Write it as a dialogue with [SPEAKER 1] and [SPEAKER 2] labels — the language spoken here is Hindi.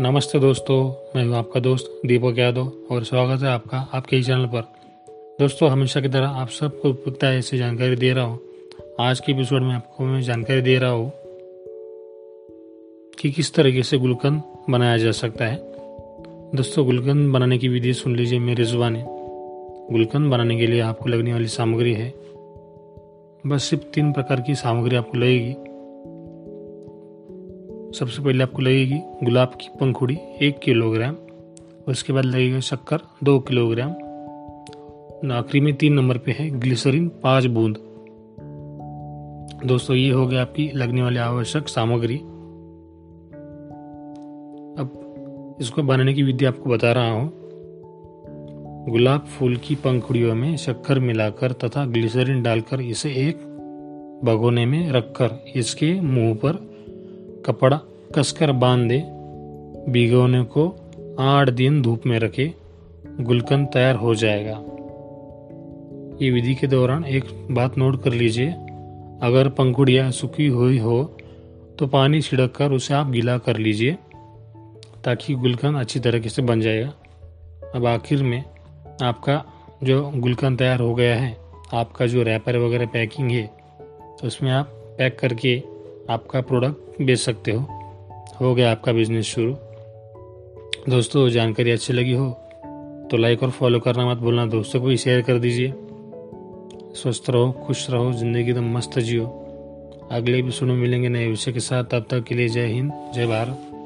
[SPEAKER 1] नमस्ते दोस्तों, मैं हूँ आपका दोस्त दीपक यादव और स्वागत है आपका आपके ही चैनल पर। दोस्तों, हमेशा की तरह आप सबको उपयुक्ता ऐसी जानकारी दे रहा हूँ। आज के एपिसोड में आपको मैं जानकारी दे रहा हूँ कि किस तरीके से गुलकंद बनाया जा सकता है। दोस्तों, गुलकंद बनाने की विधि सुन लीजिए मेरे जुबानी। गुलकंद बनाने के लिए आपको लगने वाली सामग्री है। बस सिर्फ़ तीन प्रकार की सामग्री आपको लगेगी। सबसे पहले आपको लगेगी गुलाब की पंखुड़ी, एक किलोग्राम। उसके बाद लगेगा शक्कर, दो किलोग्राम। आखिरी में तीन नंबर पे है ग्लिसरीन पाँच बूंद। दोस्तों, ये हो गया आपकी लगने वाली आवश्यक सामग्री। अब इसको बनाने की विधि आपको बता रहा हूँ। गुलाब फूल की पंखुड़ियों में शक्कर मिलाकर तथा ग्लिसरीन डालकर इसे एक भगोने में रखकर इसके मुँह पर कपड़ा कसकर बाँध दे भिगोने को आठ दिन धूप में रखे, गुलकंद तैयार हो जाएगा। ये विधि के दौरान एक बात नोट कर लीजिए। अगर पंखुड़िया सूखी हुई हो तो पानी छिड़क कर उसे आप गीला कर लीजिए, ताकि गुलकंद अच्छी तरीके से बन जाएगा। अब आखिर में आपका जो गुलकंद तैयार हो गया है, आपका जो रैपर वगैरह पैकिंग है तो उसमें आप पैक करके आपका प्रोडक्ट बेच सकते हो। हो गया आपका बिज़नेस शुरू। दोस्तों, जानकारी अच्छी लगी हो तो लाइक और फॉलो करना मत भूलना। दोस्तों को भी शेयर कर दीजिए। स्वस्थ रहो, खुश रहो, ज़िंदगी एकदम मस्त जियो। अगले एपिसोड में मिलेंगे नए विषय के साथ। तब तक के लिए जय हिंद, जय भारत।